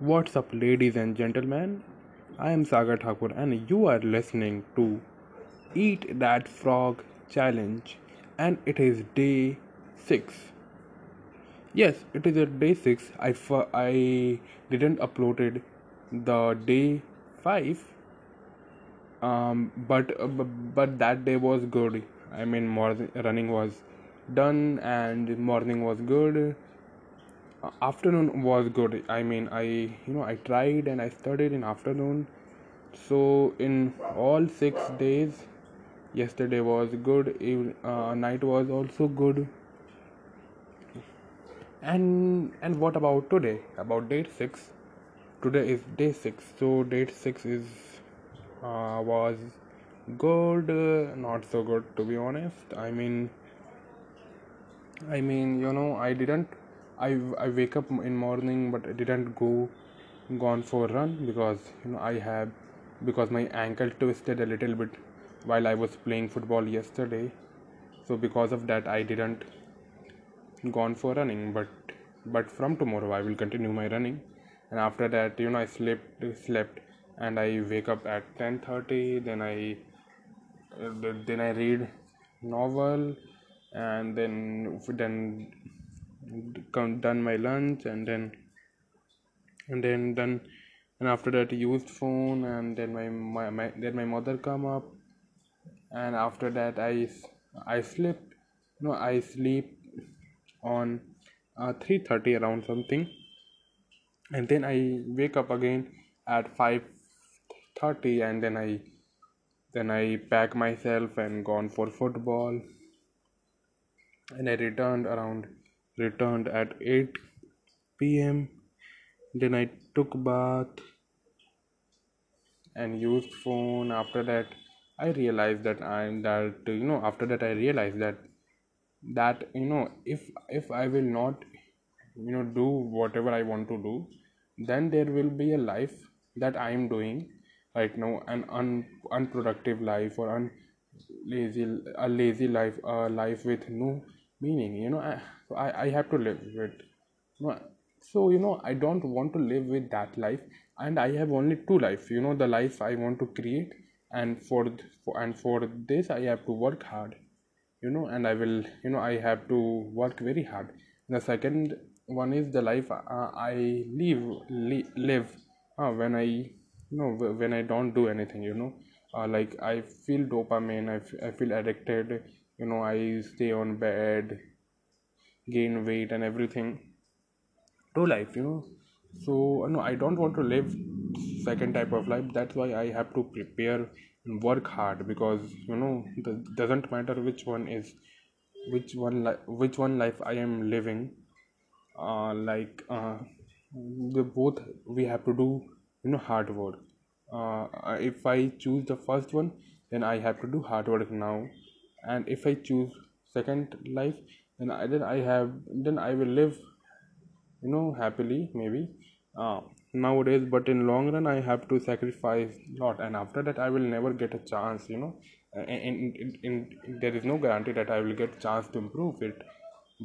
What's up, ladies and gentlemen? I am Sagar Thakur, and you are listening to Eat That Frog Challenge, and it is day 6. Yes, it is a day 6. I, I didn't uploaded the day 5 um, but but that day was good i mean morning running was done and morning was good uh, afternoon was good. I mean i you know i tried and i studied in afternoon. So in all six days yesterday was good. Even uh, night was also good. And and what about today? About date 6 today is day 6 so date 6 is uh, was good uh, not so good to be honest. I mean i mean you know i didn't i i wake up in morning but i didn't go gone for a run because you know i have because my ankle twisted a little bit while i was playing football yesterday. So because of that i didn't gone for running but but from tomorrow i will continue my running. And after that you know i slept slept and i wake up at 10:30 then i then i read novel and then then done my lunch and then and then done. And after that used phone and then my, my, my then my mother come up. And after that i i slept. No i sleep on uh, 3:30 around something. And then i wake up again at 5:30 and then i then i pack myself and gone for football. And i returned around returned at 8 p.m then i took bath and used phone. After that i realized that i'm that you know after that i realized that that you know if if i will not you know do whatever i want to do then there will be a life that i am doing right now an un, unproductive life or un lazy a lazy life a life with no meaning you know i so i, I have to live with so you know i don't want to live with that life. And i have only two life you know the life i want to create and for, for and for this i have to work hard you know and i will you know i have to work very hard. The second one is the life uh, i live li- live uh, when i you know when i don't do anything you know uh, like i feel dopamine I, f- I feel addicted you know i stay on bed gain weight and everything to life you know. So no i don't want to live second type of life. That's why i have to prepare and work hard because you know it doesn't matter which one is which one li- which one life i am living uh, like uh, the both we have to do you know hard work. Uh, if i choose the first one then i have to do hard work now and if i choose second life then i then i have then i will live you know happily maybe. Uh, nowadays but in long run i have to sacrifice lot. And after that i will never get a chance you know. And, in, in, in, there is no guarantee that i will get chance to improve it.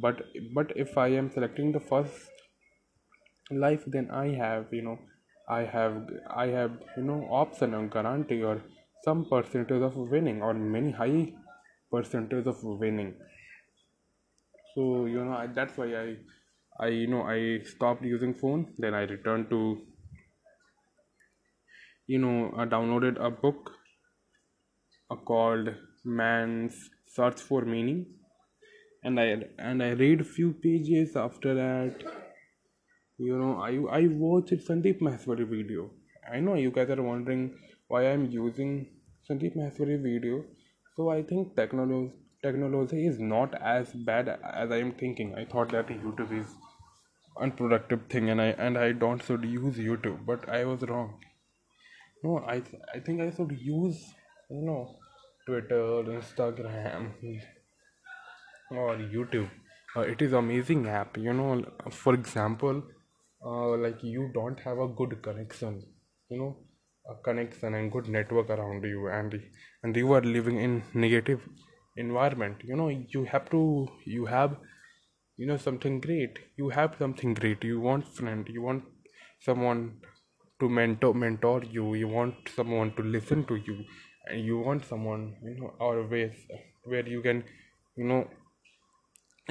But but if i am selecting the first life then i have you know i have i have you know option or guarantee or some percentage of winning or many high percentage of winning. So you know I, that's why i i you know i stopped using phone. Then i returned to you know i downloaded a book called man's search for meaning. And i and i read few pages after that. You know i i watched sandeep maheshwari video. I know you guys are wondering why i'm using sandeep maheshwari video so i think technology technology is not as bad as i am thinking. I thought that youtube is unproductive thing and i and i don't should use youtube but i was wrong. No i th- i think i should use you know twitter instagram or youtube. Uh, it is amazing app you know for example uh, like you don't have a good connection you know connection and good network around you and and you are living in negative environment. You know you have to you have you know something great. You have something great. You want friend. You want someone to mentor mentor you. You want someone to listen to you. And you want someone you know always where you can you know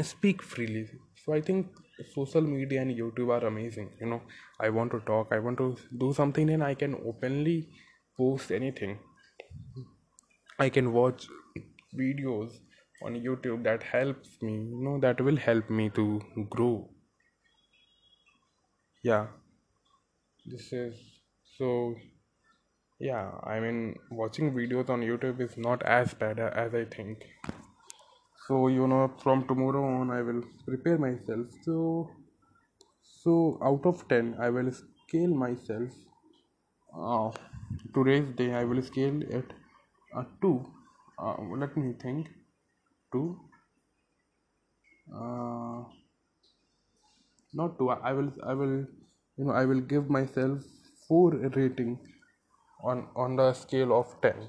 speak freely. So i think social media and youtube are amazing you know. I want to talk i want to do something and i can openly post anything. I can watch videos on youtube that helps me you know that will help me to grow. Yeah. This is so yeah i mean watching videos on youtube is not as bad as i think so you know from tomorrow on i will prepare myself. So so out of 10 i will scale myself. Uh, today's day i will scale it uh, 2 uh, let me think. 2 uh, not 2 i will i will you know i will give myself 4 rating on on the scale of 10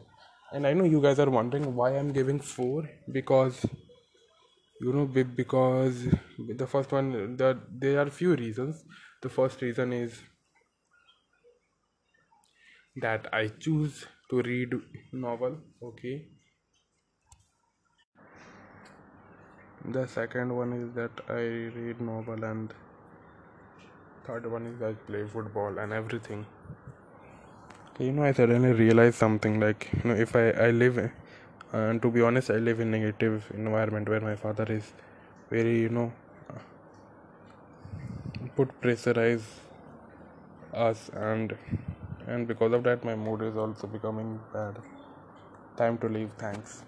and i know you guys are wondering why i'm giving 4 because you know because the first one that there are few reasons. The first reason is that i choose to read novel okay? The second one is that i read novel and third one is i play football and everything. You know i suddenly realized something like you know if i i live and to be honest i live in negative environment where my father is very you know put pressurize us and and because of that my mood is also becoming bad. Time to leave. Thanks